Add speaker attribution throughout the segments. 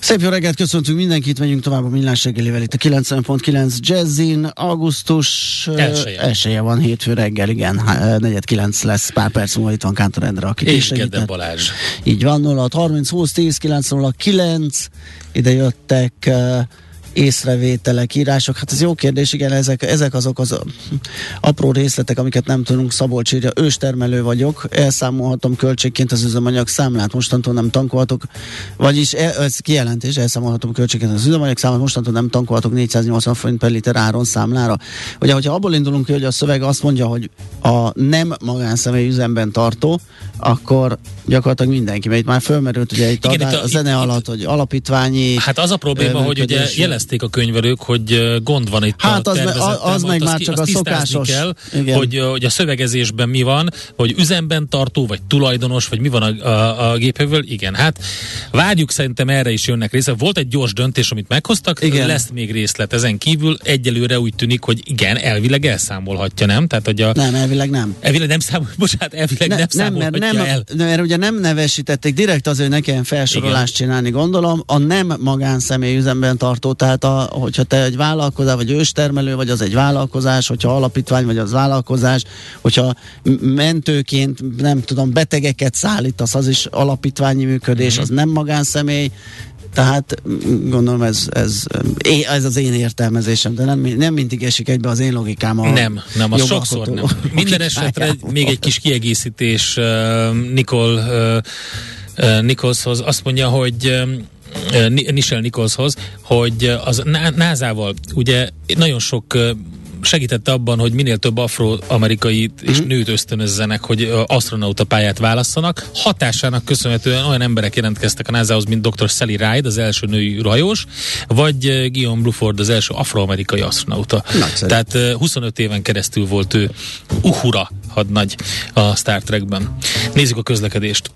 Speaker 1: Szép jó reggelt, köszöntünk mindenkit, megyünk tovább a Millás reggelivel itt a 90.9 Jazzin. Augusztus
Speaker 2: Elsője.
Speaker 1: elsője van, hétfő reggel, igen, negyed kilenc lesz, pár perc múlva itt van Kántor Endre, aki
Speaker 2: És. Gede Balázs.
Speaker 1: Így van, 0 30 20 10 909, ide jöttek uh, észrevételek, írások. Hát ez jó kérdés, igen, ezek, ezek azok az apró részletek, amiket nem tudunk. Szabolcs írja, őstermelő vagyok, elszámolhatom költségként az üzemanyag számlát, mostantól nem tankolhatok, vagyis el, ez kijelentés, elszámolhatom költségként az üzemanyag számlát, mostantól nem tankolhatok 480 forint per liter áron számlára. Ugye, hogyha abból indulunk ki, hogy a szöveg azt mondja, hogy a nem magánszemély üzemben tartó, akkor gyakorlatilag mindenki, mert itt már fölmerült ugye itt,
Speaker 2: Igen,
Speaker 1: adá,
Speaker 2: itt a-
Speaker 1: a zene
Speaker 2: itt-
Speaker 1: alatt, hogy alapítványi
Speaker 2: Hát az a probléma, hogy ugye
Speaker 1: működés.
Speaker 2: Jelezték a könyvelők, hogy gond van itt
Speaker 1: Hát
Speaker 2: a
Speaker 1: az me- az meg már csak a szokásos.
Speaker 2: kell,
Speaker 1: Igen.
Speaker 2: hogy, hogy a szövegezésben mi van, hogy üzemben tartó, vagy tulajdonos, vagy mi van a, a, a gépjövő. Igen, hát várjuk szerintem erre is jönnek része. Volt egy gyors döntés, amit meghoztak,
Speaker 1: Igen.
Speaker 2: lesz még részlet ezen kívül. Egyelőre úgy tűnik, hogy igen, elvileg elszámolhatja, nem? Tehát, hogy a,
Speaker 1: Nem, elvileg nem.
Speaker 2: elvileg nem számol, bocsánat, elvileg nem,
Speaker 1: nem, mert nem,
Speaker 2: el.
Speaker 1: mert ugye nem nevesítették direkt azért, hogy ne kelljen felsorolást csinálni, gondolom. A nem magánszemély üzemben tartó, tehát a, hogyha te egy vállalkozás, vagy őstermelő, vagy az egy vállalkozás, hogyha alapítvány, vagy az vállalkozás, hogyha mentőként, nem tudom, betegeket szállítasz, az is alapítványi működés,
Speaker 2: Mhm.
Speaker 1: az nem magánszemély, tehát gondolom ez, ez, ez az én értelmezésem, de nem, nem mindig esik egybe az én logikám. A
Speaker 2: Nem, nem, az sokszor nem. Minden esetre egy- még egy kis kiegészítés uh, Nicole uh, Nicholshoz. Azt mondja, hogy Nichelle Nicholshoz, hogy az Ná- NASA-val ugye nagyon sok segítette abban, hogy minél több afroamerikai és
Speaker 1: Mhm.
Speaker 2: nőt ösztönözzenek, hogy astronauta pályát válasszanak. Hatásának köszönhetően olyan emberek jelentkeztek a NASA-hoz, mint dr. Sally Ride, az első női hajós, vagy Guillaume Bluford, az első afroamerikai astronauta.
Speaker 1: Nagyszerű.
Speaker 2: Tehát uh, 25 éven keresztül volt ő Uhura hadnagy a Star Trekben. Nézzük a közlekedést.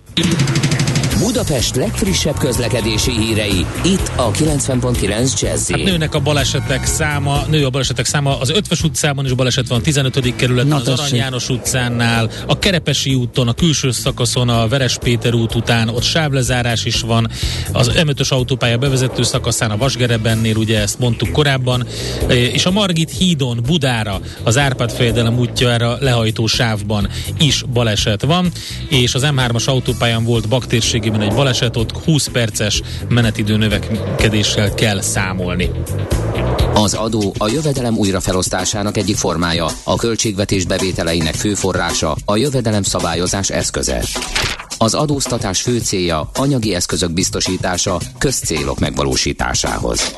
Speaker 3: Budapest legfrissebb közlekedési hírei, itt a 90.9 Jazzy.
Speaker 2: Hát nőnek a balesetek száma, nő a balesetek száma, az Ötves utcában is baleset van, a 15. kerületben,
Speaker 1: Na
Speaker 2: az Arany. János utcánál, a Kerepesi úton, a külső szakaszon, a Veres Péter út után, ott sávlezárás is van, az M5-ös autópálya bevezető szakaszán, a Vasgerebennél, ugye ezt mondtuk korábban, e, és a Margit hídon Budára, az Árpád fejedelem útjára lehajtó sávban is baleset van, és az M3-as autópályán volt baktérségében egy baleset, ott 20 perces menetidő növekedéssel kell számolni.
Speaker 3: Az adó a jövedelem újrafelosztásának egyik formája, a költségvetés bevételeinek fő forrása, a jövedelem szabályozás eszköze. Az adóztatás fő célja anyagi eszközök biztosítása közcélok megvalósításához.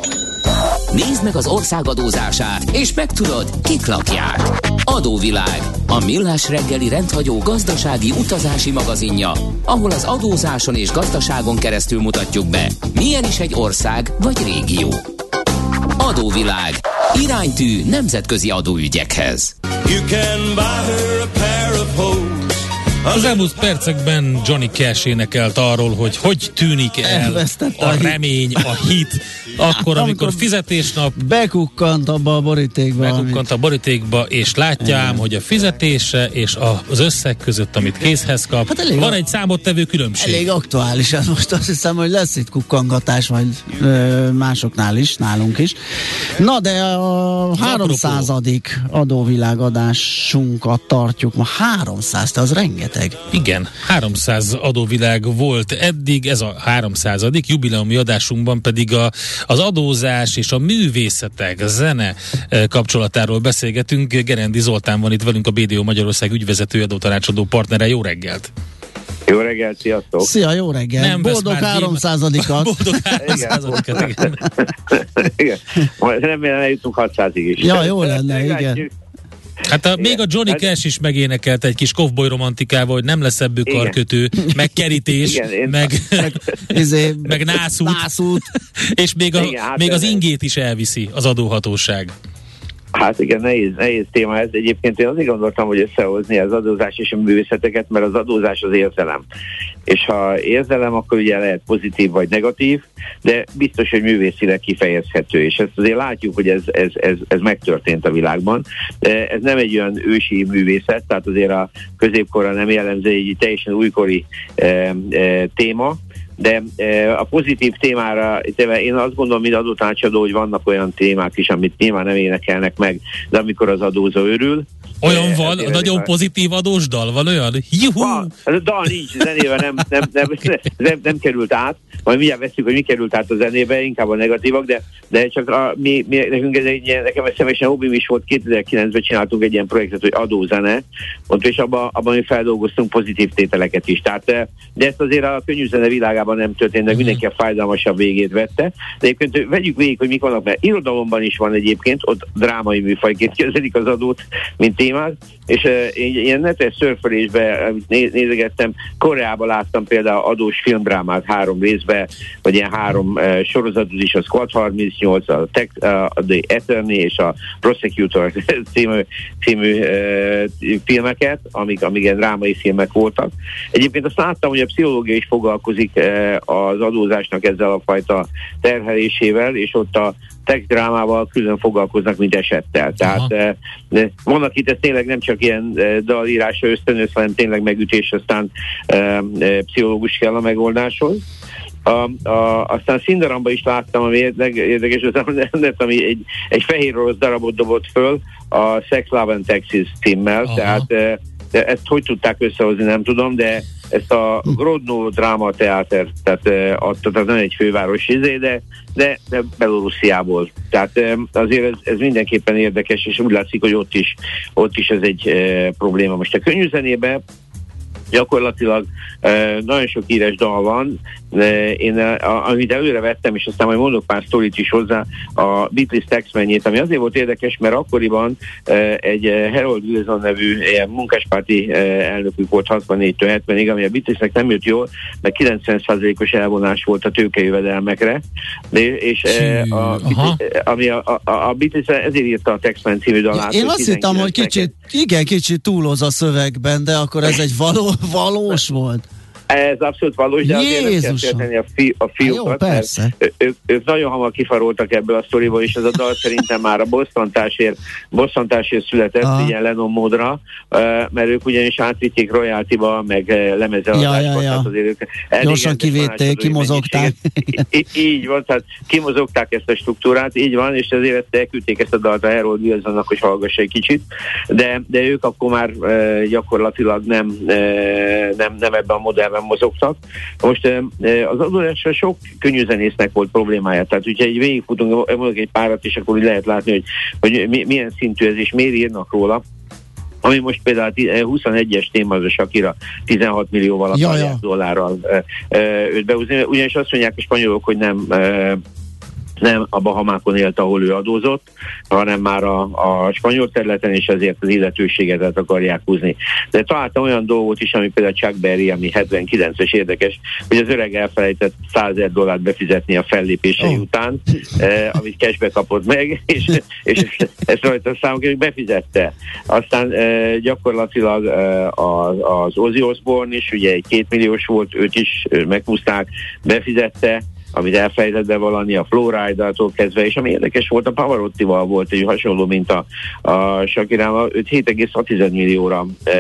Speaker 3: Nézd meg az ország adózását, és megtudod, kik lakják. Adóvilág, a millás reggeli rendhagyó gazdasági utazási magazinja, ahol az adózáson és gazdaságon keresztül mutatjuk be, milyen is egy ország vagy régió. Adóvilág. Iránytű nemzetközi adóügyekhez.
Speaker 4: You can buy her a pair of hose.
Speaker 2: Az elmúlt percekben Johnny Cash énekelt arról, hogy hogy tűnik el a remény, a hit, akkor, amikor fizetésnap
Speaker 1: Bekukkant abba a borítékba.
Speaker 2: megkukkant a borítékba, és látja ám, hogy a fizetése és az összeg között, amit kézhez kap,
Speaker 1: Hát elég
Speaker 2: van
Speaker 1: a-
Speaker 2: egy számottevő különbség.
Speaker 1: Elég aktuális ez most azt hiszem, hogy lesz itt kukkangatás majd ö, másoknál is, nálunk is. Na de a 300. adóvilágadásunkat tartjuk ma. 300, te az rengeteg.
Speaker 2: Igen, 300 adóvilág volt eddig, ez a 300. jubileumi adásunkban pedig a, az adózás és a művészetek, a zene eh, kapcsolatáról beszélgetünk. Gerendi Zoltán van itt velünk, a BDO Magyarország ügyvezető adótanácsadó partnere. Jó reggelt!
Speaker 5: Jó reggelt, sziasztok!
Speaker 1: Szia, jó reggel!
Speaker 2: Nem
Speaker 1: Boldog
Speaker 2: már
Speaker 1: 300-at!
Speaker 2: Boldog 300 igen.
Speaker 5: igen. Remélem eljutunk 600-ig is.
Speaker 1: Ja, jó lenne, igen.
Speaker 2: Hát a, még a Johnny
Speaker 5: Hát-
Speaker 2: Cash is megénekelt egy kis kovboly romantikával, hogy nem lesz ebből karkötő, meg kerítés,
Speaker 5: Igen, én-
Speaker 2: meg,
Speaker 1: Izé,
Speaker 2: meg nászút,
Speaker 1: nászút.
Speaker 2: és még, a,
Speaker 5: Igen, hát
Speaker 2: még az ingét is elviszi az adóhatóság.
Speaker 5: Hát igen, nehéz, nehéz téma ez. Egyébként én azért gondoltam, hogy összehozni az adózás és a művészeteket, mert az adózás az érzelem. És ha érzelem, akkor ugye lehet pozitív vagy negatív, de biztos, hogy művészileg kifejezhető. És ezt azért látjuk, hogy ez, ez, ez, ez megtörtént a világban. De Ez nem egy olyan ősi művészet, tehát azért a középkorra nem jellemző egy teljesen újkori e, e, téma, de e, a pozitív témára, én azt gondolom, mint adótanácsadó, hogy vannak olyan témák is, amit nyilván nem énekelnek meg, de amikor az adózó örül.
Speaker 2: Olyan van,
Speaker 5: ezért
Speaker 2: nagyon
Speaker 5: a-
Speaker 2: pozitív adós dal, van olyan? Juhú!
Speaker 5: van, ez a dal nincs, zenével nem, nem, nem, nem, nem, került át, majd mindjárt veszük, hogy mi került át a zenébe, inkább a negatívak, de, de csak a, mi, mi, nekünk ez egy, ilyen- nekem ez személyesen hobbim is volt, 2009-ben csináltunk egy ilyen projektet, hogy adózene, ott és abban, abban mi feldolgoztunk pozitív tételeket is. Tehát, eh, de ezt azért a könnyű zene világában nem történt, de mindenki a fájdalmasabb végét vette. De egyébként vegyük végig, hogy mik vannak, mert irodalomban is van egyébként, ott drámai műfajként kezelik az adót, mint témát, és uh, ilyen netes szörfölésbe, amit né- nézegettem, Koreában láttam például adós filmdrámát három részbe, vagy ilyen három sorozatot is, a Squad 38, a, Tech, uh, The Attorney és a Prosecutor című, című filmeket, amik, amik ilyen drámai filmek voltak. Egyébként azt láttam, hogy a pszichológia is foglalkozik az adózásnak ezzel a fajta terhelésével, és ott a tech drámával külön foglalkoznak, mint esettel. Tehát
Speaker 2: Aha.
Speaker 5: vannak itt, ez tényleg nem csak ilyen eh, dalírása ösztönöz, hanem tényleg megütés, aztán eh, eh, pszichológus kell a megoldáshoz. A, a, aztán Színdaramba is láttam, ami érdek- érdekes, az nem, ami egy, egy fehér orosz darabot dobott föl, a Sex, Love and Texas címmel,
Speaker 2: Aha.
Speaker 5: tehát eh, de ezt hogy tudták összehozni, nem tudom, de ezt a Grodno Dráma Teáter, tehát eh, adta, tehát nem egy főváros izé, de, de, de Belorussziából. Tehát eh, azért ez, ez mindenképpen érdekes, és úgy látszik, hogy ott is, ott is ez egy eh, probléma. Most a könnyű zenében gyakorlatilag nagyon sok híres dal van. Én, amit előre vettem, és aztán majd mondok pár sztorit is hozzá, a Beatles textmenjét, ami azért volt érdekes, mert akkoriban egy Harold Wilson nevű ilyen munkáspárti elnökük volt 64-től 70-ig, ami a Beatlesnek nem jött jól, mert 90%-os elvonás volt a tőkejövedelmekre, de, és a,
Speaker 2: aha.
Speaker 5: ami a, a, a Beatles ezért írta a Textman című dalát.
Speaker 1: Én
Speaker 5: hogy
Speaker 1: azt hittem, hogy
Speaker 5: 19
Speaker 1: kicsit, igen, kicsit túloz a szövegben, de akkor ez egy való, valós volt.
Speaker 5: Ez abszolút valós, de azért nem kell félteni a, fi, a fiúkat,
Speaker 1: jó, persze.
Speaker 5: mert ők, ők nagyon hamar kifaroltak ebből a sztoriból, és ez a dal szerintem már a bosszantásért, bosszantásért született
Speaker 1: Aha.
Speaker 5: ilyen Lennon módra, mert ők ugyanis átvitték royaltiba, meg lemezeladásba,
Speaker 1: Ja, ja, ja.
Speaker 5: tehát azért ők
Speaker 1: Gyorsan
Speaker 5: tanácsadói
Speaker 1: kimozogták.
Speaker 5: mennyiséget- Í- Így van, tehát kimozogták ezt a struktúrát, így van, és ezért ezt elküldték ezt a dalt a Harold Wilsonnak, hogy hallgassa egy kicsit, de, de ők akkor már gyakorlatilag nem, nem, nem ebben a modellben mozogtak. Most az adódásra sok könnyű zenésznek volt problémája, tehát hogyha egy végigfutunk, mondok egy párat, és akkor lehet látni, hogy, hogy mi, milyen szintű ez, és miért írnak róla. Ami most például a ti- eh, 21-es téma, az a Shakira 16 millióval
Speaker 1: ja.
Speaker 5: dollárral őt behúzni, ugyanis azt mondják a spanyolok, hogy nem nem a Bahamákon élt, ahol ő adózott, hanem már a, a spanyol területen, és ezért az illetőséget akarják húzni. De találtam olyan dolgot is, ami például Chuck Berry, ami 79-es érdekes, hogy az öreg elfelejtett 100 ezer dollárt befizetni a fellépései
Speaker 1: Oh.
Speaker 5: után, eh, amit cashbe kapott meg, és, és ezt rajta számok, befizette. Aztán eh, gyakorlatilag eh, az, az Ozzy Osbourne is, ugye egy kétmilliós volt, őt is eh, meghúzták, befizette, amit elfelejtett bevallani a Flowrider-tól kezdve, és ami érdekes volt, a Pavarottival volt egy hasonló, mint a, a Shakirával, őt 7,6 millióra e,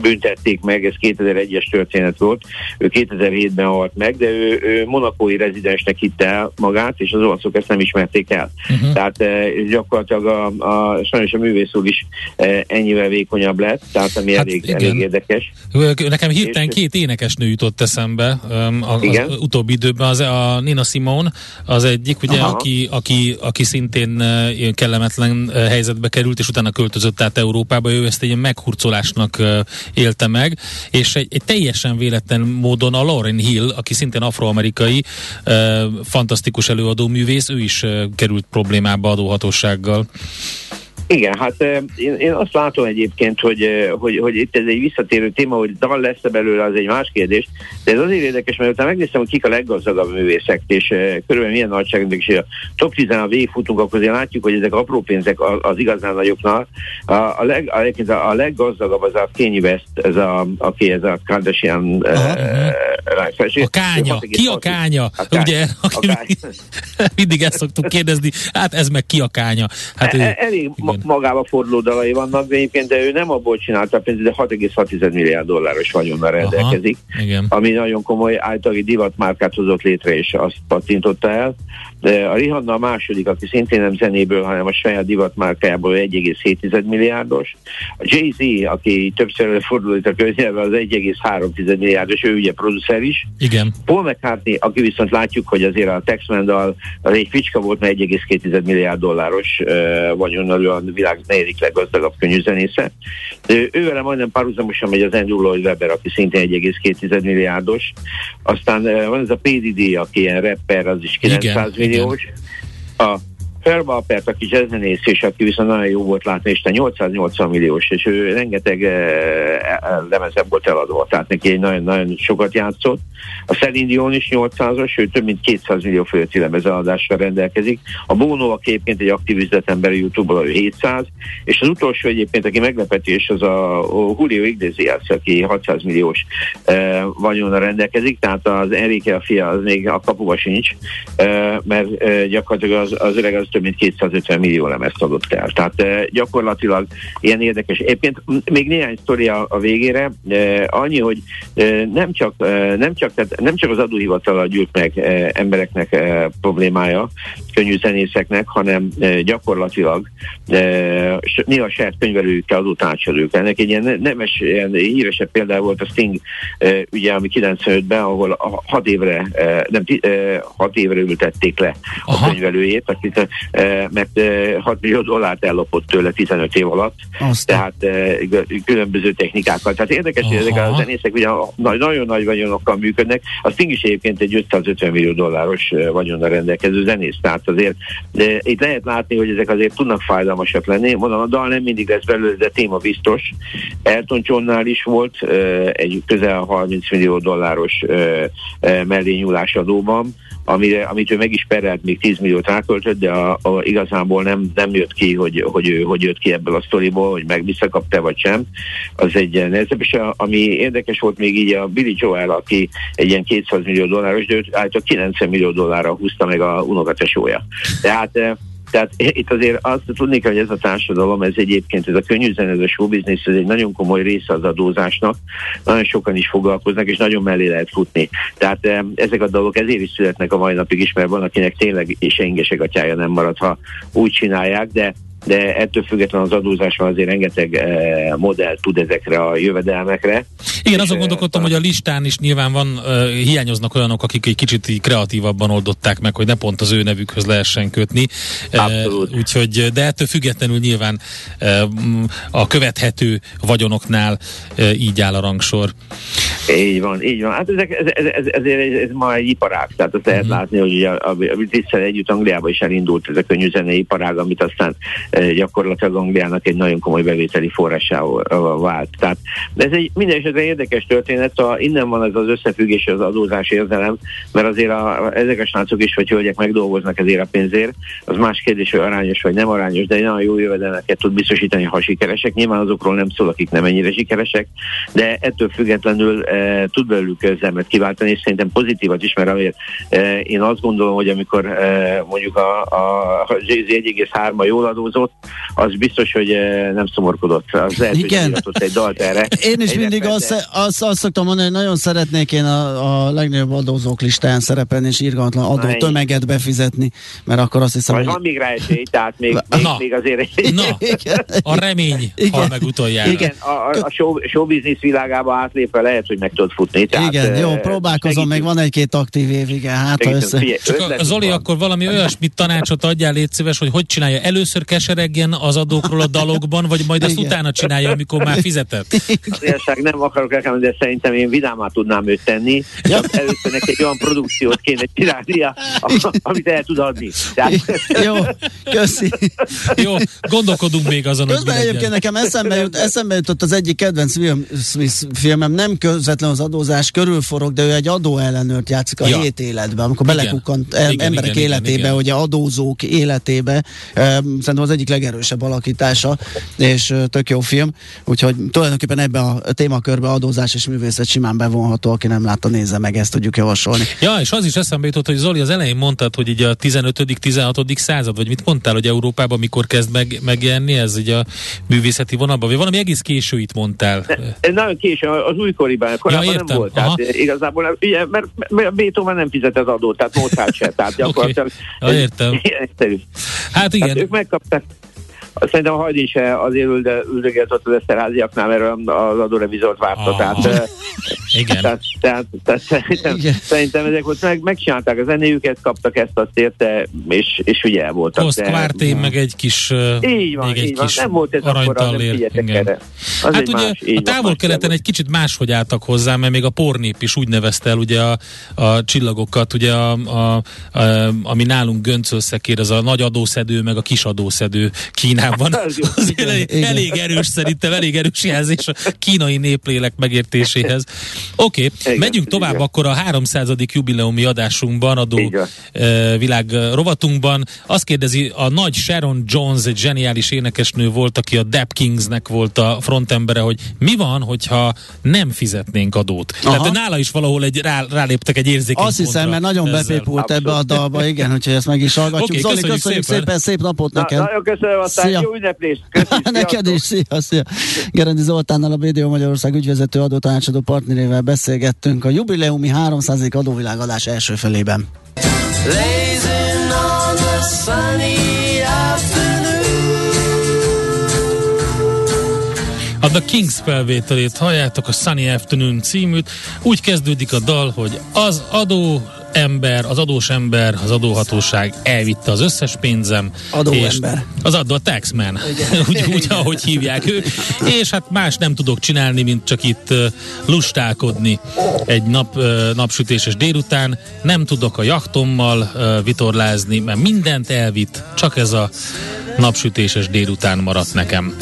Speaker 5: büntették meg, ez 2001-es történet volt, ő 2007-ben halt meg, de ő, ő monakói rezidensnek hitte el magát, és az olaszok ezt nem ismerték el.
Speaker 2: Uh-huh.
Speaker 5: Tehát e, gyakorlatilag a, a, sajnos a művész úr is e, ennyivel vékonyabb lett, tehát ami
Speaker 2: Hát
Speaker 5: elég,
Speaker 2: igen.
Speaker 5: elég érdekes.
Speaker 2: Nekem hirtelen
Speaker 5: És-
Speaker 2: két énekesnő jutott eszembe um, a,
Speaker 5: Igen?
Speaker 2: az utóbbi időben. Az, a Nina Simone az egyik, ugye,
Speaker 5: Aha.
Speaker 2: aki, aki, aki szintén ilyen kellemetlen helyzetbe került, és utána költözött át Európába. Ő ezt egy ilyen meghurcolásnak élte meg, és egy, egy teljesen véletlen módon a Lauren Hill, aki szintén afroamerikai, fantasztikus előadó művész, ő is került problémába adóhatósággal.
Speaker 5: Igen, hát én, én azt látom egyébként, hogy, hogy, hogy itt ez egy visszatérő téma, hogy dal lesz -e belőle, az egy más kérdés, de ez azért érdekes, mert utána megnéztem, hogy kik a leggazdagabb művészek, és körülbelül milyen nagyságrendek, és a top 10 a végigfutunk, akkor azért látjuk, hogy ezek apró pénzek az, az igazán nagyoknál. A, a, leg, a, a leggazdagabb az a Kanye West, ez a, aki ez a Kardashian
Speaker 2: uh, a kánya, ki a kánya? A kánya. Ugye, aki a kánya. mindig ezt szoktuk kérdezni, hát ez meg ki a kánya? Hát
Speaker 5: ő, e, Elég magába forduló dalai vannak, de egyébként de ő nem abból csinálta a pénzt, de 6,6 milliárd dolláros vagyonnal rendelkezik, Aha, igen. ami nagyon komoly általi divatmárkát hozott létre, és azt patintotta el. A Rihanna a második, aki szintén nem zenéből, hanem a saját divatmárkájából 1,7 milliárdos. A Jay-Z, aki többször fordult a köznyelve, az 1,3 milliárdos, ő ugye producer is.
Speaker 2: Igen.
Speaker 5: Paul McCartney, aki viszont látjuk, hogy azért a Texmandal az egy ficska volt, mert 1,2 milliárd dolláros uh, vagyonnal a világ negyedik leggazdagabb zenésze. Ő, ővele majdnem párhuzamosan megy az Andrew Lloyd Webber, aki szintén 1,2 milliárdos. Aztán uh, van ez a PDD, aki ilyen rapper, az is 900 igen, milliós. Igen. A Ferbalpert, aki jazzzenész, és aki viszont nagyon jó volt látni, és 880 milliós, és ő rengeteg eh, lemezebb volt eladva, tehát neki egy nagyon-nagyon sokat játszott. A Celine is 800-as, ő több mint 200 millió fölötti lemezeladással rendelkezik. A Bono, aki egyébként egy aktív üzletember YouTube-ból, ő 700, és az utolsó egyébként, aki meglepetés, az a Julio Iglesias, aki 600 milliós eh, vagyonra rendelkezik, tehát az Enrique a fia az még a kapuba sincs, eh, mert eh, gyakorlatilag az, az öreg az több mint 250 millió lemezt adott el. Tehát e, gyakorlatilag ilyen érdekes. Egyébként még néhány sztori a, a végére. E, annyi, hogy e, nem, csak, nem, csak, tehát nem csak az adóhivatal gyűlt meg embereknek problémája, könnyű zenészeknek, hanem gyakorlatilag néha saját könyvelőkkel adó tanácsadók. Ennek egy ilyen nemes, ilyen híresebb például volt a Sting ugye, ami 95-ben, ahol hat évre, nem, hat évre ültették le Aha. a könyvelőjét, akit mert 6 millió dollárt ellopott tőle 15 év alatt, Aztán. tehát különböző technikákkal. Tehát érdekes, Aha. hogy ezek a zenészek ugye nagyon nagy vagyonokkal működnek. A Sting is egyébként egy 550 millió dolláros vagyonnal rendelkező zenész, tehát azért de itt lehet látni, hogy ezek azért tudnak fájdalmasak lenni. Mondom, a dal nem mindig lesz belőle, de téma biztos. Elton Johnnál is volt egy közel 30 millió dolláros mellényúlás adóban, amire, amit ő meg is perelt, még 10 milliót ráköltött, de a, a, igazából nem, nem jött ki, hogy, hogy ő hogy jött ki ebből a sztoriból, hogy meg visszakapta vagy sem. Az egy nehezebb, és a, ami érdekes volt még így a Billy Joel, aki egy ilyen 200 millió dolláros, de őt általában 90 millió dollárra húzta meg a unokatesója. Tehát eh, tehát itt azért azt tudni kell, hogy ez a társadalom, ez egyébként ez a könnyű zene, ez a showbiznisz, ez egy nagyon komoly része az adózásnak, nagyon sokan is foglalkoznak, és nagyon mellé lehet futni. Tehát eh, ezek a dolgok ezért is születnek a mai napig is, mert van, akinek tényleg és engesek atyája nem marad, ha úgy csinálják, de de ettől függetlenül az adózásban azért rengeteg eh, modell tud ezekre a jövedelmekre.
Speaker 2: Igen, azon gondolkodtam, hogy a listán is nyilván van, uh, hiányoznak olyanok, akik egy kicsit kreatívabban oldották meg, hogy ne pont az ő nevükhöz lehessen kötni.
Speaker 5: Abszolút.
Speaker 2: Úgyhogy, de ettől függetlenül nyilván a követhető vagyonoknál így áll a rangsor.
Speaker 5: Így van, így van. Hát ezek, ez, ez, ez, ez, ez, ma egy iparág, tehát azt lehet uh-huh. látni, hogy a, a, a, a együtt Angliába is elindult ez a könnyű zenei iparág, amit aztán gyakorlatilag Angliának egy nagyon komoly bevételi forrásával vált. Tehát ez egy minden esetre érdekes történet, szóval innen van ez az összefüggés az adózás érzelem, mert azért a, ezek a srácok is, vagy hölgyek megdolgoznak ezért a pénzért, az más kérdés, hogy arányos vagy nem arányos, de egy nagyon jó jövedelmeket tud biztosítani, ha sikeresek. Nyilván azokról nem szól, akik nem ennyire sikeresek, de ettől függetlenül e, tud belőlük érzelmet kiváltani, és szerintem pozitívat is, mert azért e, én azt gondolom, hogy amikor e, mondjuk a, a, a 1,3-a jól adózott, az biztos, hogy eh, nem szomorkodott. Az lehet, Igen. hogy egy dalt erre.
Speaker 1: Én is mindig azt, azt, azt szoktam mondani, hogy nagyon szeretnék én a, a legnagyobb adózók listáján szerepelni, és irgalmatlan adó tömeget befizetni, mert akkor azt hiszem,
Speaker 5: Majd hogy... van még rá esély, tehát még, még, Na. még azért...
Speaker 2: Na, a remény Igen. hal meg utoljára.
Speaker 5: Igen, a, a show, show business világába átlépve lehet, hogy meg tudod futni.
Speaker 1: Tehát, igen, jó, próbálkozom, még van egy-két aktív év, igen, hát ha össze...
Speaker 2: Csak a, Zoli, van. akkor valami olyasmit tanácsot adjál, légy szíves, hogy hogy csinálja. Először keseregjen az adókról a dalokban, vagy majd azt igen. utána csinálja, amikor már fizetett?
Speaker 5: Az igazság nem akarok elkezdeni, de szerintem én vidámát tudnám őt tenni. Ja. Először neki egy olyan produkciót kéne csinálnia, amit el tud adni. Tehát...
Speaker 1: Jó, köszi.
Speaker 2: Jó, gondolkodunk még azon,
Speaker 1: Közben hogy egyébként nekem eszembe, jut, eszembe jutott az egyik kedvenc Will Smith filmem, nem közvetlen az adózás körül forog, de ő egy adóellenőrt játszik a ja. hét életben, amikor igen. belekukkant igen, emberek igen, életébe, igen, igen. hogy adózók életébe. Szerintem az egyik legerősebb alakítása, és tök jó film. Úgyhogy tulajdonképpen ebbe a témakörbe adózás és művészet simán bevonható, aki nem látta, nézze meg, ezt tudjuk javasolni.
Speaker 2: Ja, és az is eszembe jutott, hogy Zoli az elején mondtad, hogy így a 15.-16. század, vagy mit mondtál, hogy Európában mikor kezd meg, megjelenni ez így a művészeti vonalban, vagy valami egész késő itt mondtál.
Speaker 5: Ez nagyon késő, az újkoriban, korábban ja, értem. nem volt. Tehát igazából, ugye, mert, mert Beethoven nem fizetett adót, tehát Mozart se, tehát gyakorlatilag.
Speaker 2: okay. ja, értem. Hát igen. Tehát
Speaker 5: ők megkapták Szerintem a Hajdi se azért üldögélt ott az Eszterháziaknál, mert az adórevizort várta. Ah, tehát,
Speaker 2: igen.
Speaker 5: Tehát, tehát, tehát szerintem, igen. szerintem ezek ott meg, megcsinálták a zenéjüket, kaptak ezt azt érte, és, és ugye el voltak.
Speaker 2: Post Quarté, meg egy kis
Speaker 5: így van, még egy így van. Kis nem volt ez akkor, nem erre. Az
Speaker 2: hát ugye más, a távol-keleten egy kicsit máshogy álltak hozzá, mert még a pornép is úgy nevezte el ugye a, a csillagokat, ugye a, a, a, ami nálunk göncölszekér, az a nagy adószedő, meg a kis adószedő Kínában Kínában. igen, elég, igen. elég erős szerintem, elég erős jelzés a kínai néplélek megértéséhez. Oké, okay, megyünk tovább igen. akkor a 300. jubileumi adásunkban, adó uh, világ rovatunkban. Azt kérdezi, a nagy Sharon Jones, egy zseniális énekesnő volt, aki a Dap Kingsnek volt a frontembere, hogy mi van, hogyha nem fizetnénk adót. Aha. Tehát nála is valahol egy, rá, ráléptek egy érzékeny
Speaker 1: Azt hiszem, mert nagyon bepépult ebbe a dalba, igen, hogyha ezt meg is hallgatjuk. Okay, Zoli, köszönjük, köszönjük szépen. szépen, szép napot neked. Na,
Speaker 5: nagyon köszönöm, aztán Szia. Jó ünneplést!
Speaker 1: Neked is, szia, szia! Gerendi Zoltánnal a BDO Magyarország ügyvezető adótanácsadó partnerével beszélgettünk a jubileumi 300. adóvilágadás első felében.
Speaker 2: A The Kings felvételét halljátok, a Sunny Afternoon címűt. Úgy kezdődik a dal, hogy az adó ember, az adós ember, az adóhatóság elvitte az összes pénzem.
Speaker 1: Adóember.
Speaker 2: Az adó, a taxman, úgy, úgy, ahogy hívják ők. És hát más nem tudok csinálni, mint csak itt lustálkodni egy nap, napsütéses délután. Nem tudok a jachtommal vitorlázni, mert mindent elvitt, csak ez a napsütéses délután maradt nekem.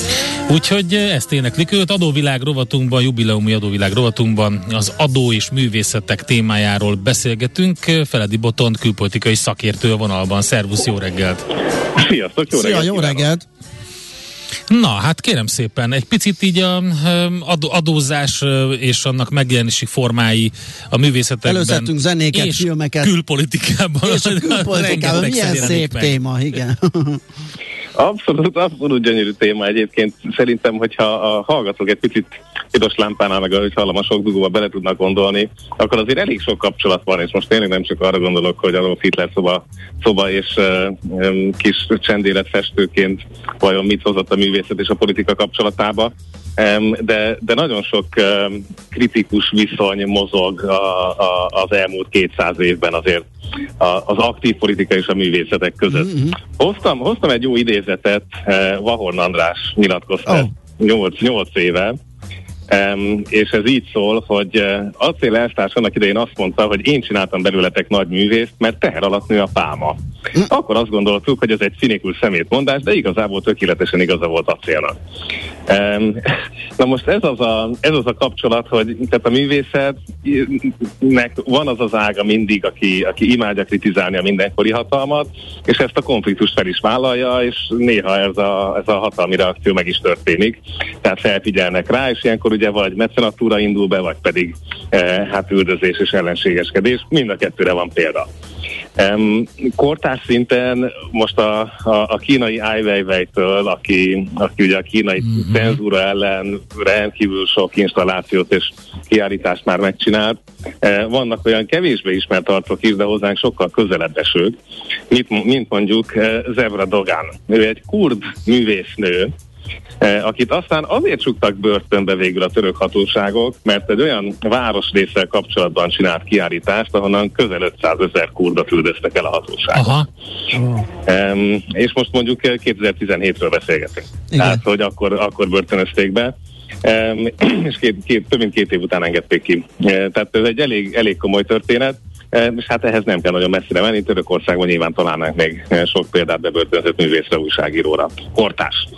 Speaker 2: Úgyhogy ezt éneklik őt. Adóvilág rovatunkban, jubileumi adóvilág rovatunkban az adó és művészetek témájáról beszélgetünk. Feledi Botont külpolitikai szakértő a vonalban. Szervusz, jó reggelt!
Speaker 6: Sziasztok, jó
Speaker 1: Szia,
Speaker 6: reggelt!
Speaker 1: jó reggelt!
Speaker 2: Na, hát kérem szépen, egy picit így a adó, adózás és annak megjelenési formái a művészetekben.
Speaker 1: Előszedtünk zenéket,
Speaker 2: és
Speaker 1: filmeket.
Speaker 2: külpolitikában.
Speaker 1: És a külpolitikában, milyen szép meg. téma, igen.
Speaker 6: Abszolút, abszolút gyönyörű téma egyébként. Szerintem, hogyha a hallgatók egy picit piros lámpánál, meg ahogy hallom, a sok dugóba bele tudnak gondolni, akkor azért elég sok kapcsolat van, és most tényleg nem csak arra gondolok, hogy Adolf Hitler szoba, szoba és uh, kis csendéletfestőként vajon mit hozott a művészet és a politika kapcsolatába, de, de nagyon sok kritikus viszony mozog a, a, az elmúlt 200 évben azért az aktív politika és a művészetek között. Mm-hmm. Hoztam, hoztam egy jó idézetet, eh, Vahorn András nyilatkozta oh. 8, 8 éve, Um, és ez így szól, hogy uh, Acél elvtárs annak idején azt mondta, hogy én csináltam belőletek nagy művészt, mert teher alatt nő a pálma. Hm. Akkor azt gondoltuk, hogy ez egy szinikus szemétmondás, de igazából tökéletesen igaza volt Acélnak. Na most ez az, a, ez az a kapcsolat, hogy tehát a művészetnek van az az ága mindig, aki, aki imádja kritizálni a mindenkori hatalmat, és ezt a konfliktust fel is vállalja, és néha ez a, ez a hatalmi reakció meg is történik. Tehát felfigyelnek rá, és ilyenkor ugye vagy mecenatúra indul be, vagy pedig eh, hát üldözés és ellenségeskedés. Mind a kettőre van példa. Um, kortás szinten most a, a, a kínai Ai Weiwei-től, aki, aki ugye a kínai mm-hmm. cenzúra ellen rendkívül sok installációt és kiállítást már megcsinált, uh, vannak olyan kevésbé ismert arcok is, de hozzánk sokkal közelebb esők, mint, mint mondjuk uh, Zebra Dogan. Ő egy kurd művésznő, akit aztán azért csuktak börtönbe végül a török hatóságok, mert egy olyan városrészsel kapcsolatban csinált kiállítást, ahonnan közel 500 ezer kurda küldöztek el a hatóságok.
Speaker 2: Aha.
Speaker 6: Um, és most mondjuk eh, 2017-ről beszélgetünk.
Speaker 1: Igen.
Speaker 6: Tehát, hogy akkor, akkor börtönözték be. És két, két, több mint két év után engedték ki. Uh, tehát ez egy elég, elég komoly történet. Um, és hát ehhez nem kell nagyon messzire menni. Törökországban nyilván találnánk még eh, sok példát bebörtönzött művészre, újságíróra. Kortás.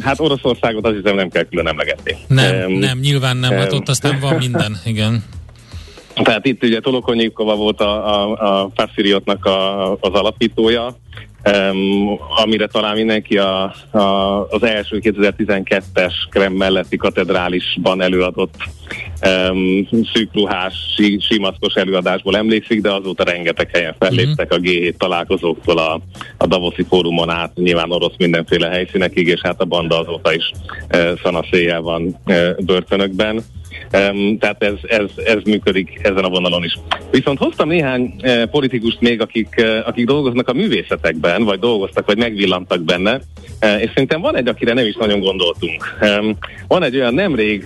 Speaker 6: Hát Oroszországot azt hiszem nem kell külön emlegetni.
Speaker 2: Nem, nem, nyilván nem, hát ott aztán van minden, igen.
Speaker 6: Tehát itt ugye Tolokonyikova volt a, a, a Fásziriotnak a, az alapítója, um, amire talán mindenki a, a, az első 2012-es Krem melletti katedrálisban előadott um, szűkruhás, sí, simaszkos előadásból emlékszik, de azóta rengeteg helyen felléptek a G7 találkozóktól a, a Davoszi fórumon át, nyilván orosz mindenféle helyszínekig, és hát a banda azóta is uh, szanaszéjjel van uh, börtönökben. Tehát ez, ez, ez működik ezen a vonalon is. Viszont hoztam néhány uh, politikust még, akik, uh, akik dolgoznak a művészetekben, vagy dolgoztak, vagy megvillantak benne, uh, és szerintem van egy, akire nem is nagyon gondoltunk. Van egy olyan nemrég,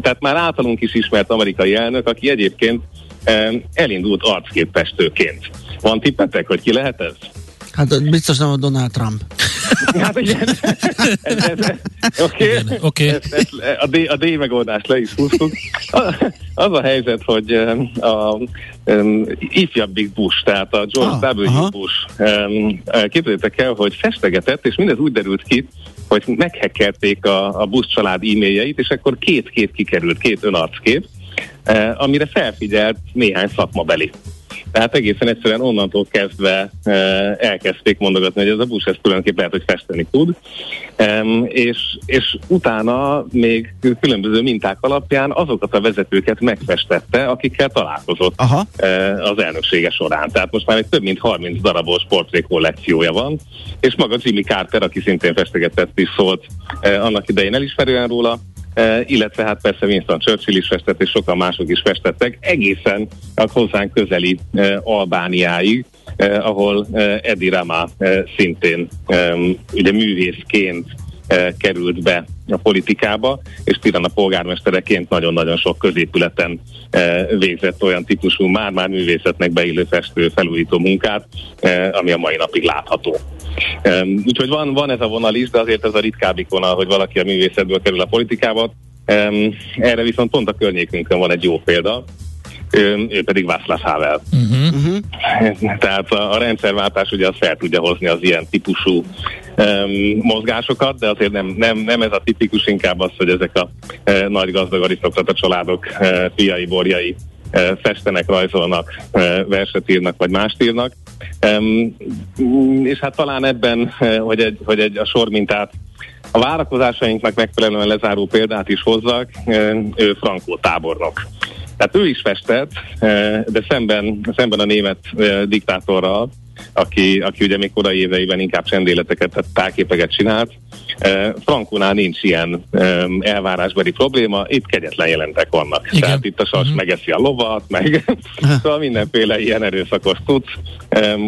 Speaker 6: tehát már általunk is ismert amerikai elnök, aki egyébként elindult arcképfestőként. Van tippetek, hogy ki lehet ez?
Speaker 1: Hát biztos nem a Donald Trump.
Speaker 6: Hát igen. Oké. Ezt- ezt A D, a D megoldást le is húztuk. A- Az a helyzet, hogy um, a um, ifjabbik Bush, tehát a George
Speaker 1: Ah,
Speaker 6: W.
Speaker 1: aha.
Speaker 6: Bush képzeljétek el, hogy festegetett, és mindez úgy derült ki, hogy meghekkelték a, a Bush család e-mailjeit, és akkor két kép kikerült, két önarckép, eh, amire felfigyelt néhány szakmabeli. Tehát egészen egyszerűen onnantól kezdve e, elkezdték mondogatni, hogy ez a busz ez tulajdonképpen lehet, hogy festeni tud. És, és utána még különböző minták alapján azokat a vezetőket megfestette, akikkel találkozott
Speaker 1: Aha.
Speaker 6: e, az elnöksége során. Tehát most már egy több mint 30 darabos portré kollekciója van, és maga Jimmy Carter, aki szintén festegetett is szólt e, annak idején elismerően róla, Eh, illetve hát persze Winston Churchill is festett, és sokan mások is festettek, egészen a hozzánk közeli eh, Albániáig, eh, ahol Edi Rama szintén ugye művészként került be a politikába, és Tirana polgármestereként nagyon-nagyon sok középületen végzett olyan típusú már-már művészetnek beillő festő felújító munkát, ami a mai napig látható. Um, úgyhogy van, van ez a vonal is, de azért ez a ritkábbik vonal, hogy valaki a művészetből kerül a politikába. Um, erre viszont pont a környékünkön van egy jó példa, um, ő pedig Václav Havel.
Speaker 2: Uh-huh.
Speaker 1: Uh-huh.
Speaker 6: Tehát a, a rendszerváltás ugye az fel tudja hozni az ilyen típusú um, mozgásokat, de azért nem, nem, nem ez a tipikus, inkább az, hogy ezek a uh, nagy gazdag arisztokrata családok uh, fiai, borjai uh, festenek, rajzolnak, uh, verset írnak, vagy mást írnak. Um, és hát talán ebben, uh, hogy, egy, hogy egy a sormintát a várakozásainknak megfelelően lezáró példát is hozzak, uh, ő Frankó tábornok. Tehát ő is festett, eh, de szemben, szemben a német eh, diktátorral, aki, aki ugye még korai éveiben inkább csendéleteket, tehát tájképeget csinált. Frankónál nincs ilyen elvárásbeli probléma, itt kegyetlen jelentek vannak.
Speaker 2: Igen.
Speaker 6: Tehát itt a sas
Speaker 2: Mhm.
Speaker 6: megeszi a lovat, meg szóval mindenféle ilyen erőszakos tudsz.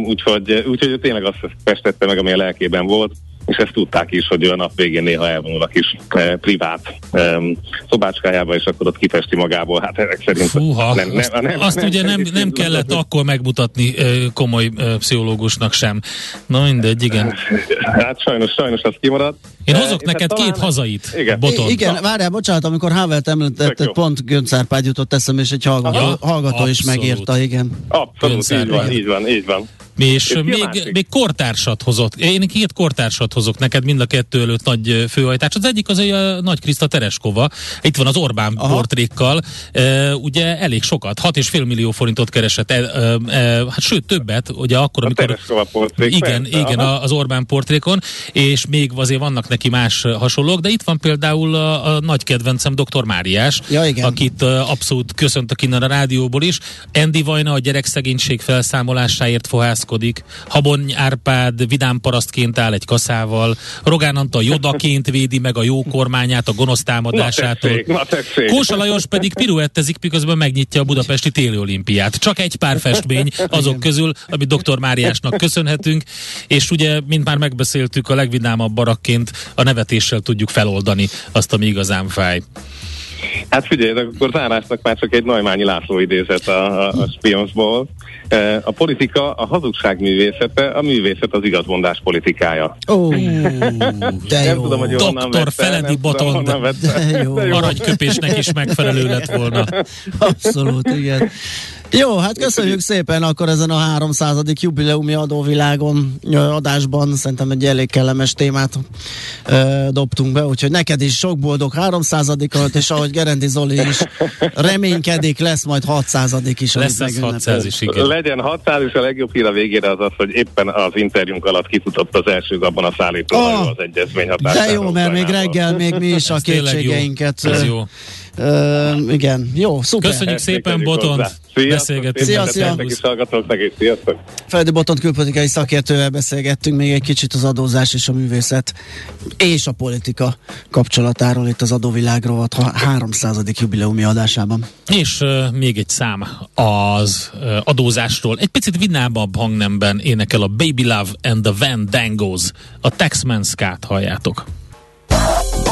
Speaker 6: Úgyhogy, úgyhogy tényleg azt festette meg, ami a lelkében volt, és ezt tudták is, hogy ő a nap végén néha elvonul a kis eh, privát um, szobácskájába, és akkor ott kifesti magából. Hát ezek szerint
Speaker 2: Fúha, nem, azt, nem, azt ugye nem, nem kellett akkor megmutatni ö, komoly ö, pszichológusnak sem. Na mindegy, igen.
Speaker 6: Hát sajnos, sajnos az kimaradt.
Speaker 2: Én
Speaker 6: Eh,
Speaker 2: hozok
Speaker 6: és
Speaker 2: neked
Speaker 6: hát
Speaker 2: két
Speaker 6: talán-
Speaker 2: hazait,
Speaker 6: Igen.
Speaker 2: Boton.
Speaker 1: Igen, várjál, bocsánat, amikor Havelt említetted, pont Gönc Árpád jutott eszembe, és egy hallgató,
Speaker 2: Aha.
Speaker 1: hallgató is
Speaker 2: Abszolút.
Speaker 1: megírta, igen.
Speaker 6: Abszolút, így van, így van, így van.
Speaker 2: És
Speaker 6: És
Speaker 2: még,
Speaker 6: másik?
Speaker 2: még kortársat hozott. Én két kortársat hozok neked mind a kettő előtt nagy főhajtás. Az egyik az a Nagy Kriszta Tereskova. Itt van az Orbán
Speaker 1: Aha.
Speaker 2: Portrékkal. E, ugye elég sokat, 6,5 millió forintot keresett. E, e, e, hát sőt, többet, ugye akkor,
Speaker 6: A
Speaker 2: amikor...
Speaker 6: Tereskova portrék,
Speaker 2: Igen,
Speaker 6: persze,
Speaker 2: igen,
Speaker 6: aha.
Speaker 2: az Orbán portrékon, és még azért vannak neki más hasonlók, de itt van például a, a nagy kedvencem Dr. Máriás,
Speaker 1: Ja, igen.
Speaker 2: akit abszolút köszöntök innen a rádióból is. Andy Vajna a gyerekszegénység felszámolásáért fohász ragaszkodik. Habony Árpád vidám parasztként áll egy kaszával, Rogán Antal jodaként védi meg a jó kormányát a gonosz támadásától.
Speaker 6: Na tessék, na tessék.
Speaker 2: Kósa Lajos pedig piruettezik, miközben megnyitja a budapesti téli olimpiát. Csak egy pár festmény azok közül, amit dr. Máriásnak köszönhetünk, és ugye, mint már megbeszéltük, a legvidámabb barakként a nevetéssel tudjuk feloldani azt, ami igazán fáj.
Speaker 6: Hát figyelj, akkor zárásnak már csak egy Najmányi László idézet a, a, a Spionsból. A politika a hazugság művészete, a művészet az igazmondás politikája.
Speaker 1: Ó, de
Speaker 6: Nem
Speaker 1: jó.
Speaker 6: tudom, hogy vette,
Speaker 2: Feledi
Speaker 6: tudom,
Speaker 2: Botond.
Speaker 6: vette.
Speaker 1: De.
Speaker 6: De jó.
Speaker 2: Aranyköpésnek is megfelelő lett volna.
Speaker 1: Abszolút, igen. Jó, hát köszönjük szépen akkor ezen a 300. jubileumi adóvilágon adásban. Szerintem egy elég kellemes témát ö, dobtunk be, úgyhogy neked is sok boldog 300 alatt, és ahogy Gerendi Zoli is reménykedik, lesz majd 600 is.
Speaker 2: Lesz ez
Speaker 1: megünnepel.
Speaker 2: 600 is, igen.
Speaker 6: Legyen 600, és a legjobb hír a végére az az, hogy éppen az interjúnk alatt kifutott az első abban a szállítóhajó
Speaker 1: Ah,
Speaker 6: az egyezmény hatására.
Speaker 1: De jó, mert még reggel még mi is a kétségeinket.
Speaker 2: Ez jó.
Speaker 1: ö, igen, jó, szuper.
Speaker 2: Köszönjük szépen, Botond.
Speaker 6: hozzá. Sziasztok,
Speaker 2: Beszélgetünk.
Speaker 1: Szia,
Speaker 6: is sziasztok.
Speaker 1: Feledi Botont külpolitikai szakértővel beszélgettünk még egy kicsit az adózás és a művészet és a politika kapcsolatáról itt az adóvilág rovat 300. jubileumi adásában.
Speaker 2: És uh, még egy szám az uh, adózásról. Egy picit vinámabb hangnemben énekel a Baby Love and the Van Dangos. A Taxman Skát halljátok.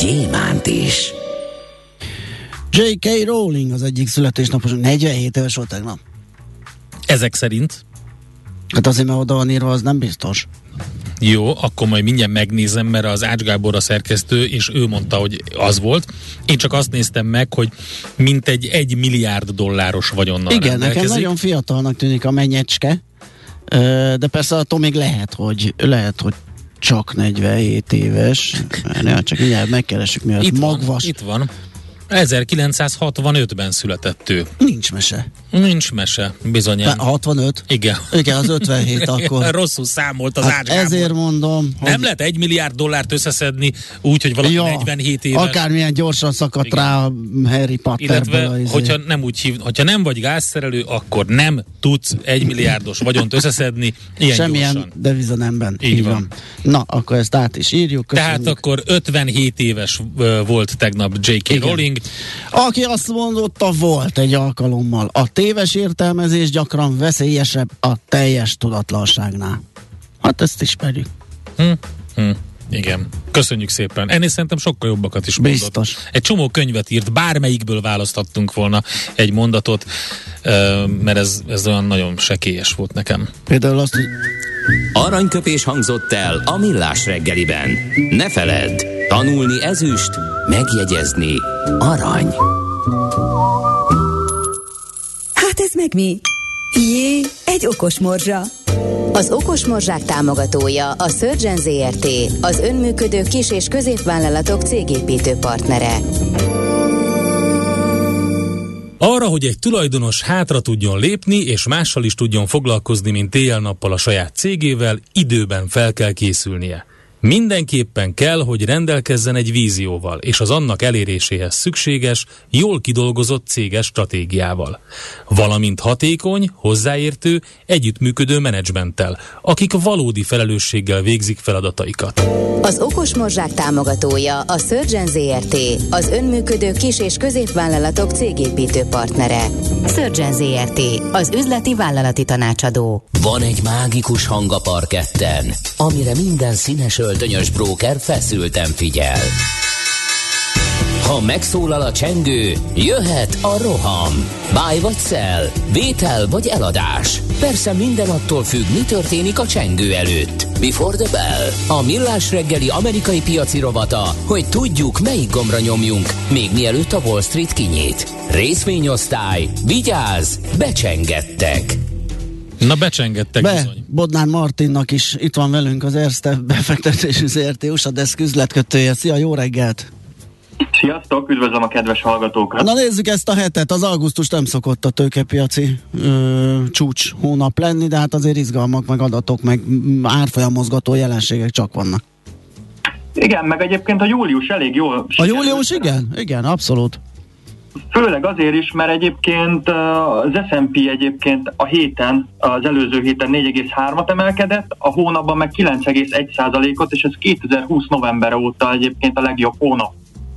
Speaker 3: gyémánt is.
Speaker 1: J.K. Rowling az egyik születésnapos, 47 éves volt tegnap.
Speaker 2: Ezek szerint
Speaker 1: Hát azért, mert oda van írva, az nem biztos.
Speaker 2: Jó, akkor majd mindjárt megnézem, mert az Ács Gábor a szerkesztő, és ő mondta, hogy az volt. Én csak azt néztem meg, hogy mintegy egy milliárd dolláros vagyonnal
Speaker 1: Igen, nekem nagyon fiatalnak tűnik a menyecske, Ö, de persze attól még lehet, hogy lehet, hogy csak 47 éves. Ja, csak mindjárt megkeresük, mi az
Speaker 2: Itt
Speaker 1: magvas.
Speaker 2: van, itt van. 1965-ben született ő.
Speaker 1: Nincs mese.
Speaker 2: Nincs mese, bizonyán.
Speaker 1: De 65?
Speaker 2: Igen.
Speaker 1: Igen, az 57 akkor.
Speaker 2: Rosszul számolt az
Speaker 1: Hát
Speaker 2: Ács
Speaker 1: ezért mondom, hogy
Speaker 2: Nem lehet egy milliárd dollárt összeszedni úgy, hogy valaki 47 éves.
Speaker 1: Akármilyen gyorsan szakadt
Speaker 2: Igen.
Speaker 1: rá a Harry Potterből.
Speaker 2: Illetve,
Speaker 1: a izé.
Speaker 2: hogyha nem úgy hív, hogyha nem vagy gázszerelő, akkor nem tudsz egy milliárdos vagyont összeszedni ilyen
Speaker 1: Semmilyen
Speaker 2: gyorsan.
Speaker 1: deviza nemben.
Speaker 2: Így van.
Speaker 1: Na, akkor ezt át is írjuk.
Speaker 2: Tehát
Speaker 1: Köszönjük.
Speaker 2: akkor 57 éves volt tegnap J.K.
Speaker 1: Igen.
Speaker 2: Rowling.
Speaker 1: Aki azt mondotta, volt egy alkalommal. A téves értelmezés gyakran veszélyesebb a teljes tudatlanságnál. Hát ezt ismerjük.
Speaker 2: Hm? Hm. Igen. Köszönjük szépen. Ennél szerintem sokkal jobbakat is mondott.
Speaker 1: Biztos.
Speaker 2: Egy csomó könyvet írt, bármelyikből választhattunk volna egy mondatot, mert ez, ez olyan nagyon sekélyes volt nekem.
Speaker 1: Például azt, hogy
Speaker 3: Aranyköpés hangzott el a millás reggeliben. Ne feledd, tanulni ezüst, megjegyezni arany.
Speaker 7: Hát ez meg mi? Jé, egy okos morzsa.
Speaker 8: Az Okos Morzsák támogatója a Surgeon ZRT, az önműködő kis- és középvállalatok cégépítő partnere.
Speaker 2: Arra, hogy egy tulajdonos hátra tudjon lépni, és mással is tudjon foglalkozni, mint éjjel-nappal a saját cégével, időben fel kell készülnie. Mindenképpen kell, hogy rendelkezzen egy vízióval, és az annak eléréséhez szükséges, jól kidolgozott céges stratégiával. Valamint hatékony, hozzáértő, együttműködő menedzsmenttel, akik valódi felelősséggel végzik feladataikat.
Speaker 8: Az Okos Morzsák támogatója a Surgeon ZRT, az önműködő kis- és középvállalatok cégépítő partnere. Surgeon ZRT, az üzleti vállalati tanácsadó.
Speaker 3: Van egy mágikus hang a parketten, amire minden színes öltönyös bróker feszülten figyel. Ha megszólal a csengő, jöhet a roham. Báj vagy szel, vétel vagy eladás. Persze minden attól függ, mi történik a csengő előtt. Before the bell. A millás reggeli amerikai piaci rovata, hogy tudjuk, melyik gombra nyomjunk, még mielőtt a Wall Street kinyit. Részvényosztály, vigyáz, becsengettek.
Speaker 2: Na becsengettek
Speaker 1: Be,
Speaker 2: bizony.
Speaker 1: Bodnár Martinnak is itt van velünk az Erste befektetési ZRT USA Desk üzletkötője. Szia, jó reggelt!
Speaker 9: Sziasztok, üdvözlöm a kedves hallgatókat!
Speaker 1: Na nézzük ezt a hetet, az augusztus nem szokott a tőkepiaci ö, csúcs hónap lenni, de hát azért izgalmak, meg adatok, meg árfolyamozgató jelenségek csak vannak.
Speaker 9: Igen, meg egyébként a július elég jól
Speaker 1: A július igen? Igen, abszolút.
Speaker 9: Főleg azért is, mert egyébként az S&P egyébként a héten, az előző héten 4,3-at emelkedett, a hónapban meg 9,1%-ot, és ez 2020 november óta egyébként a legjobb hónap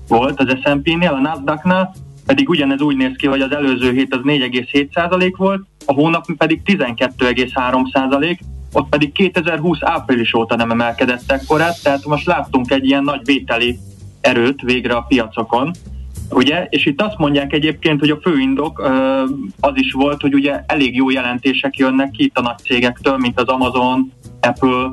Speaker 9: volt az S&P-nél, a Nasdaq-nál, pedig ugyanez úgy néz ki, hogy az előző hét az 4,7% volt, a hónap pedig 12,3%, ott pedig 2020 április óta nem emelkedett ekkorát, tehát most láttunk egy ilyen nagy vételi erőt végre a piacokon, ugye, és itt azt mondják egyébként, hogy a fő indok az is volt, hogy ugye elég jó jelentések jönnek ki itt a nagy cégektől, mint az Amazon, Apple,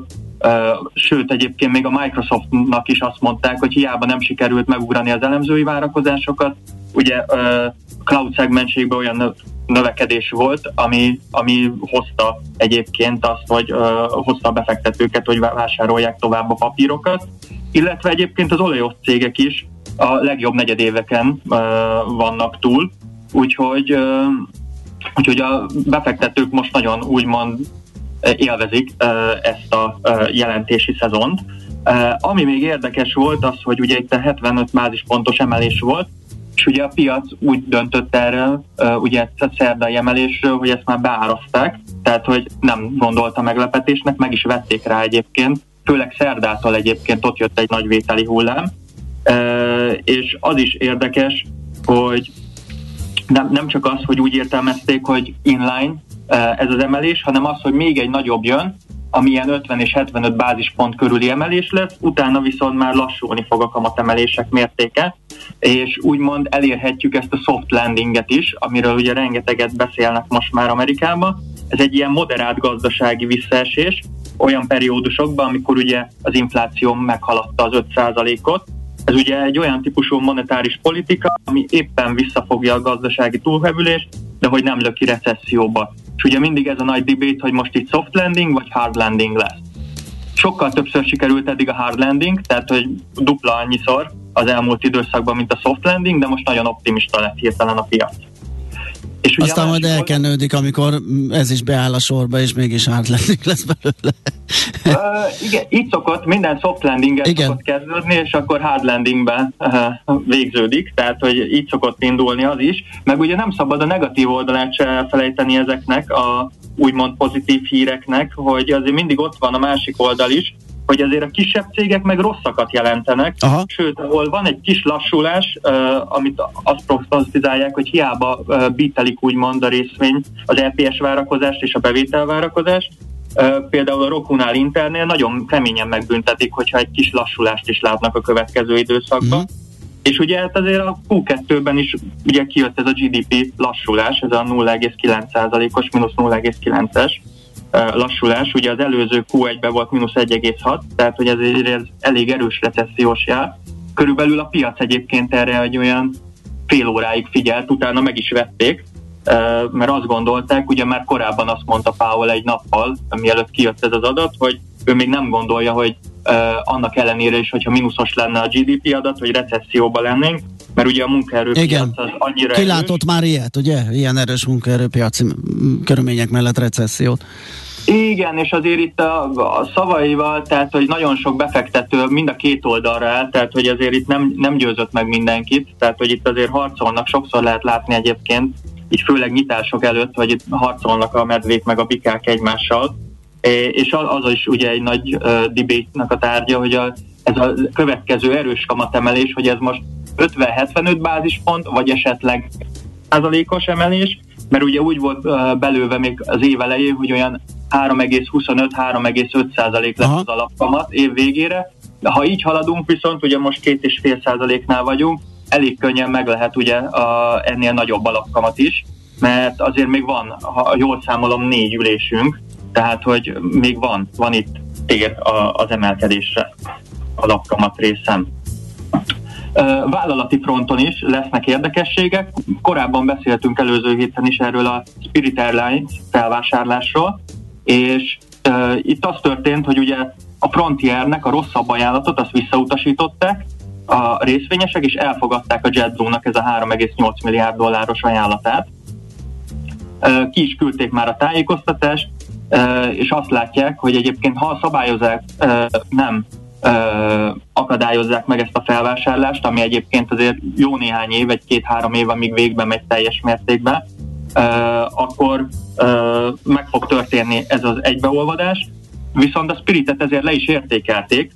Speaker 9: sőt egyébként még a Microsoftnak is azt mondták, hogy hiába nem sikerült megugrani az elemzői várakozásokat, ugye cloud szegmenségben olyan nö- növekedés volt, ami, ami hozta egyébként azt, hogy hozta a befektetőket, hogy vá- vásárolják tovább a papírokat, illetve egyébként az olajos cégek is a legjobb negyedéveken vannak túl, úgyhogy, úgyhogy a befektetők most nagyon úgymond élvezik ezt a jelentési szezont. Ami még érdekes volt az, hogy ugye itt a 75 bázispontos emelés volt, és ugye a piac úgy döntött erről, ugye a szerdai emelésről, hogy ezt már beáraszták, tehát hogy nem gondolta meglepetésnek, meg is vették rá egyébként, főleg szerdától egyébként ott jött egy nagy vételi hullám, és az is érdekes, hogy nem, nem csak az, hogy úgy értelmezték, hogy inline ez az emelés, hanem az, hogy még egy nagyobb jön, ami ilyen 50 és 75 bázispont körüli emelés lesz, utána viszont már lassulni fog a kamatemelések mértéke, és úgymond elérhetjük ezt a soft landinget is, amiről ugye rengeteget beszélnek most már Amerikában. Ez egy ilyen moderált gazdasági visszaesés, olyan periódusokban, amikor ugye az infláció meghaladta az 5%-ot, ez ugye egy olyan típusú monetáris politika, ami éppen visszafogja a gazdasági túlhevülést, de hogy nem löki recesszióba. És ugye mindig ez a nagy debate, hogy most itt soft landing vagy hard landing lesz. Sokkal többször sikerült eddig a hard landing, tehát hogy dupla annyiszor az elmúlt időszakban, mint a soft landing, de most nagyon optimista lett hirtelen a piac. És
Speaker 1: Aztán majd elkenődik, amikor ez is beáll a sorba, és mégis átlendik lesz belőle.
Speaker 9: Uh, igen, így szokott, minden soft landing
Speaker 1: Igen.
Speaker 9: szokott kezdődni, és akkor hard landingben uh, végződik, tehát hogy így szokott indulni az is, meg ugye nem szabad a negatív oldalát se elfelejteni ezeknek a úgymond pozitív híreknek, hogy azért mindig ott van a másik oldal is, hogy azért a kisebb cégek meg rosszakat jelentenek,
Speaker 1: Aha.
Speaker 9: sőt, ahol van egy kis lassulás, uh, amit azt prognosztizálják, hogy hiába uh, bítelik úgymond a részvény, az LPS várakozást és a bevétel várakozást, Uh, például a Rokunál Internél nagyon keményen megbüntetik, hogyha egy kis lassulást is látnak a következő időszakban.
Speaker 1: Mhm.
Speaker 9: És ugye hát azért a Q2-ben is ugye kijött ez a GDP lassulás, ez a 0,9%-os, mínusz 0,9-es uh, lassulás. Ugye az előző Q1-ben volt mínusz 1,6, tehát hogy ez, ez elég erős recessziós jel. Körülbelül a piac egyébként erre egy olyan fél óráig figyelt, utána meg is vették, mert azt gondolták, ugye már korábban azt mondta Powell egy nappal, mielőtt kijött ez az adat, hogy ő még nem gondolja, hogy annak ellenére is, hogyha mínuszos lenne a GDP adat, hogy recesszióban lennénk, mert ugye a munkaerőpiac az annyira
Speaker 1: Ki látott már ilyet, ugye? Ilyen erős munkaerőpiaci körülmények mellett recessziót.
Speaker 9: Igen, és azért itt a, a szavaival, tehát hogy nagyon sok befektető mind a két oldalra áll, tehát hogy azért itt nem, nem győzött meg mindenkit, tehát hogy itt azért harcolnak, sokszor lehet látni egyébként, így főleg nyitások előtt, hogy itt harcolnak a medvék meg a bikák egymással, és az, is ugye egy nagy debate-nak a tárgya, hogy a, ez a következő erős kamatemelés, hogy ez most 50-75 bázispont, vagy esetleg százalékos emelés, mert ugye úgy volt belőve még az év elején, hogy olyan 3,25-3,5 százalék lesz
Speaker 1: Aha.
Speaker 9: az alapkamat év végére. De ha így haladunk, viszont ugye most 2,5 százaléknál vagyunk, elég könnyen meg lehet ugye a, ennél nagyobb alapkamat is, mert azért még van, ha jól számolom, négy ülésünk, tehát hogy még van, van itt tér a, az emelkedésre alapkamat részem. Vállalati fronton is lesznek érdekességek. Korábban beszéltünk előző héten is erről a Spirit Airlines felvásárlásról, és uh, itt az történt, hogy ugye a Frontiernek a rosszabb ajánlatot azt visszautasították, a részvényesek, és elfogadták a JetBlue-nak ez a 3,8 milliárd dolláros ajánlatát. Ki is küldték már a tájékoztatást, és azt látják, hogy egyébként ha a szabályozás nem akadályozzák meg ezt a felvásárlást, ami egyébként azért jó néhány év, egy két-három év, amíg végbe megy teljes mértékben, akkor meg fog történni ez az egybeolvadás. Viszont a Spiritet ezért le is értékelték,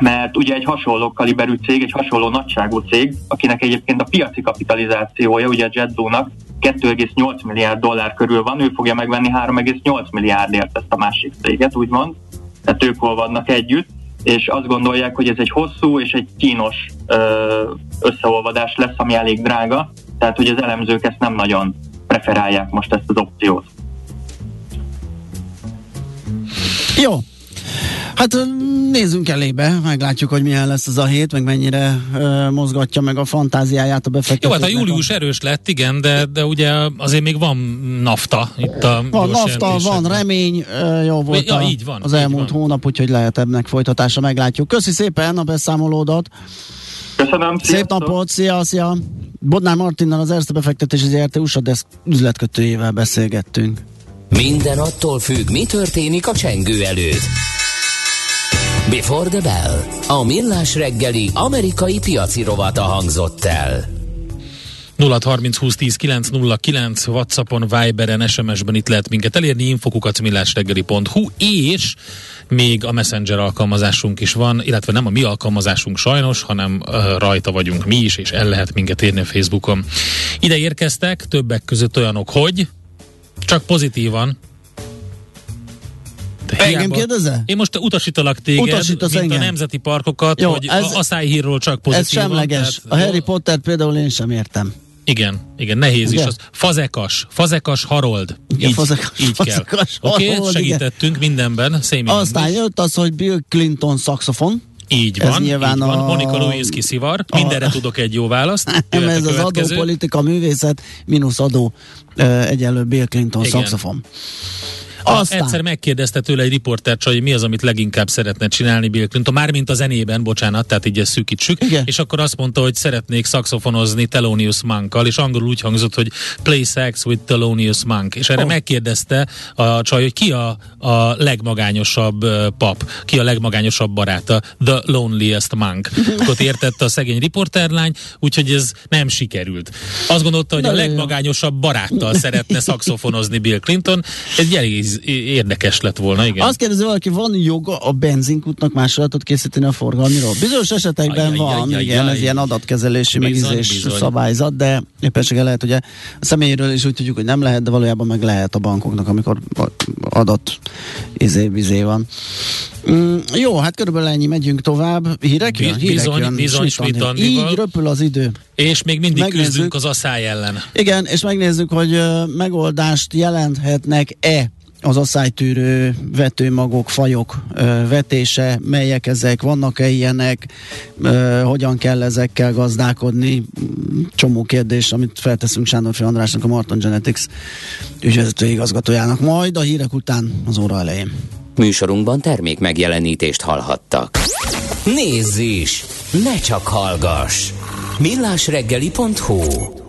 Speaker 9: mert ugye egy hasonló kaliberű cég, egy hasonló nagyságú cég, akinek egyébként a piaci kapitalizációja, ugye a JetBlue-nak 2,8 milliárd dollár körül van, ő fogja megvenni 3,8 milliárdért ezt a másik céget, úgymond. Tehát ők hol vannak együtt, és azt gondolják, hogy ez egy hosszú és egy kínos összeolvadás lesz, ami elég drága, tehát hogy az elemzők ezt nem nagyon preferálják most ezt az opciót.
Speaker 1: Jó, Hát nézzünk elébe, meglátjuk, hogy milyen lesz ez a hét, meg mennyire uh, mozgatja meg a fantáziáját a befektetőknek.
Speaker 2: Jó, hát a július erős lett, igen, de, de ugye azért még van nafta itt a
Speaker 1: Van nafta, van remény, uh, jó volt ja, a, így van, az így elmúlt van. hónap, úgyhogy lehet ebben folytatása, meglátjuk. Köszi szépen a beszámolódat.
Speaker 9: Köszönöm,
Speaker 1: Szép sziasztok. napot, szia, szia. Bodnár Martinnal az Erste befektetési ZRT USA Desk üzletkötőjével beszélgettünk.
Speaker 3: Minden attól függ, mi történik a csengő előtt. Before the Bell. A millás reggeli amerikai piaci rovata hangzott el.
Speaker 2: 0630 20 10 909 Whatsappon, Viberen, SMS-ben itt lehet minket elérni, infokukat millásreggeli.hu és még a Messenger alkalmazásunk is van, illetve nem a mi alkalmazásunk sajnos, hanem uh, rajta vagyunk mi is, és el lehet minket érni a Facebookon. Ide érkeztek többek között olyanok, hogy csak pozitívan,
Speaker 1: te Engem kérdezel?
Speaker 2: Én most utasítalak téged, Utasítasz mint engem. a nemzeti parkokat, Jó, hogy ez, a szájhírról csak pozitív.
Speaker 1: Ez semleges. Tehát, a Harry Potter például én sem értem.
Speaker 2: Igen, igen, nehéz Ugye? is az. Fazekas, fazekas Harold. Igen, így, fazekas, így fazekas kell. Oké, okay, segítettünk igen. mindenben. Szémi
Speaker 1: Aztán jött az, hogy Bill Clinton szaxofon.
Speaker 2: Így van, ez nyilván így a... van. Monika Lewinsky szivar. A... Mindenre tudok egy jó választ.
Speaker 1: Nem, ez az adópolitika, művészet, mínusz adó, egyenlő Bill Clinton Igen. szaxofon.
Speaker 2: Aztán. Egyszer megkérdezte tőle egy riporter hogy mi az, amit leginkább szeretne csinálni Bill Clinton, mármint a zenében, bocsánat, tehát így ezt szűkítsük, Igen. és akkor azt mondta, hogy szeretnék szaxofonozni Thelonious Monkkal, és angolul úgy hangzott, hogy play sex with Thelonious Monk, és erre oh. megkérdezte a csaj, hogy ki a, a legmagányosabb pap, ki a legmagányosabb baráta, the loneliest monk. Akkor értette a szegény riporterlány, úgyhogy ez nem sikerült. Azt gondolta, hogy a legmagányosabb baráttal szeretne szaxofonozni Bill Clinton, ez elég érdekes lett volna, igen.
Speaker 1: Azt kérdezi valaki, van joga a benzinkútnak másolatot készíteni a forgalmiról? Bizonyos esetekben aj, van, aj, igen, aj, ez ilyen adatkezelési megizés szabályzat, de éppenséggel lehet, ugye a személyről is úgy tudjuk, hogy nem lehet, de valójában meg lehet a bankoknak, amikor adat izé, izé van. Mm, jó, hát körülbelül ennyi, megyünk tovább. Hírek jön? Hírek
Speaker 2: bizony,
Speaker 1: jön.
Speaker 2: bizony,
Speaker 1: Smitanival. Így röpül az idő.
Speaker 2: És még mindig megnézzük, küzdünk az asszály ellen.
Speaker 1: Igen, és megnézzük, hogy uh, megoldást jelenthetnek-e az asszálytűrő vetőmagok, fajok ö, vetése, melyek ezek, vannak-e ilyenek, ö, hogyan kell ezekkel gazdálkodni, csomó kérdés, amit felteszünk Sándor Andrásnak, a Martin Genetics ügyvezető igazgatójának, majd a hírek után az óra elején.
Speaker 3: Műsorunkban termék megjelenítést hallhattak. Nézz is! Ne csak hallgass! millásreggeli.hu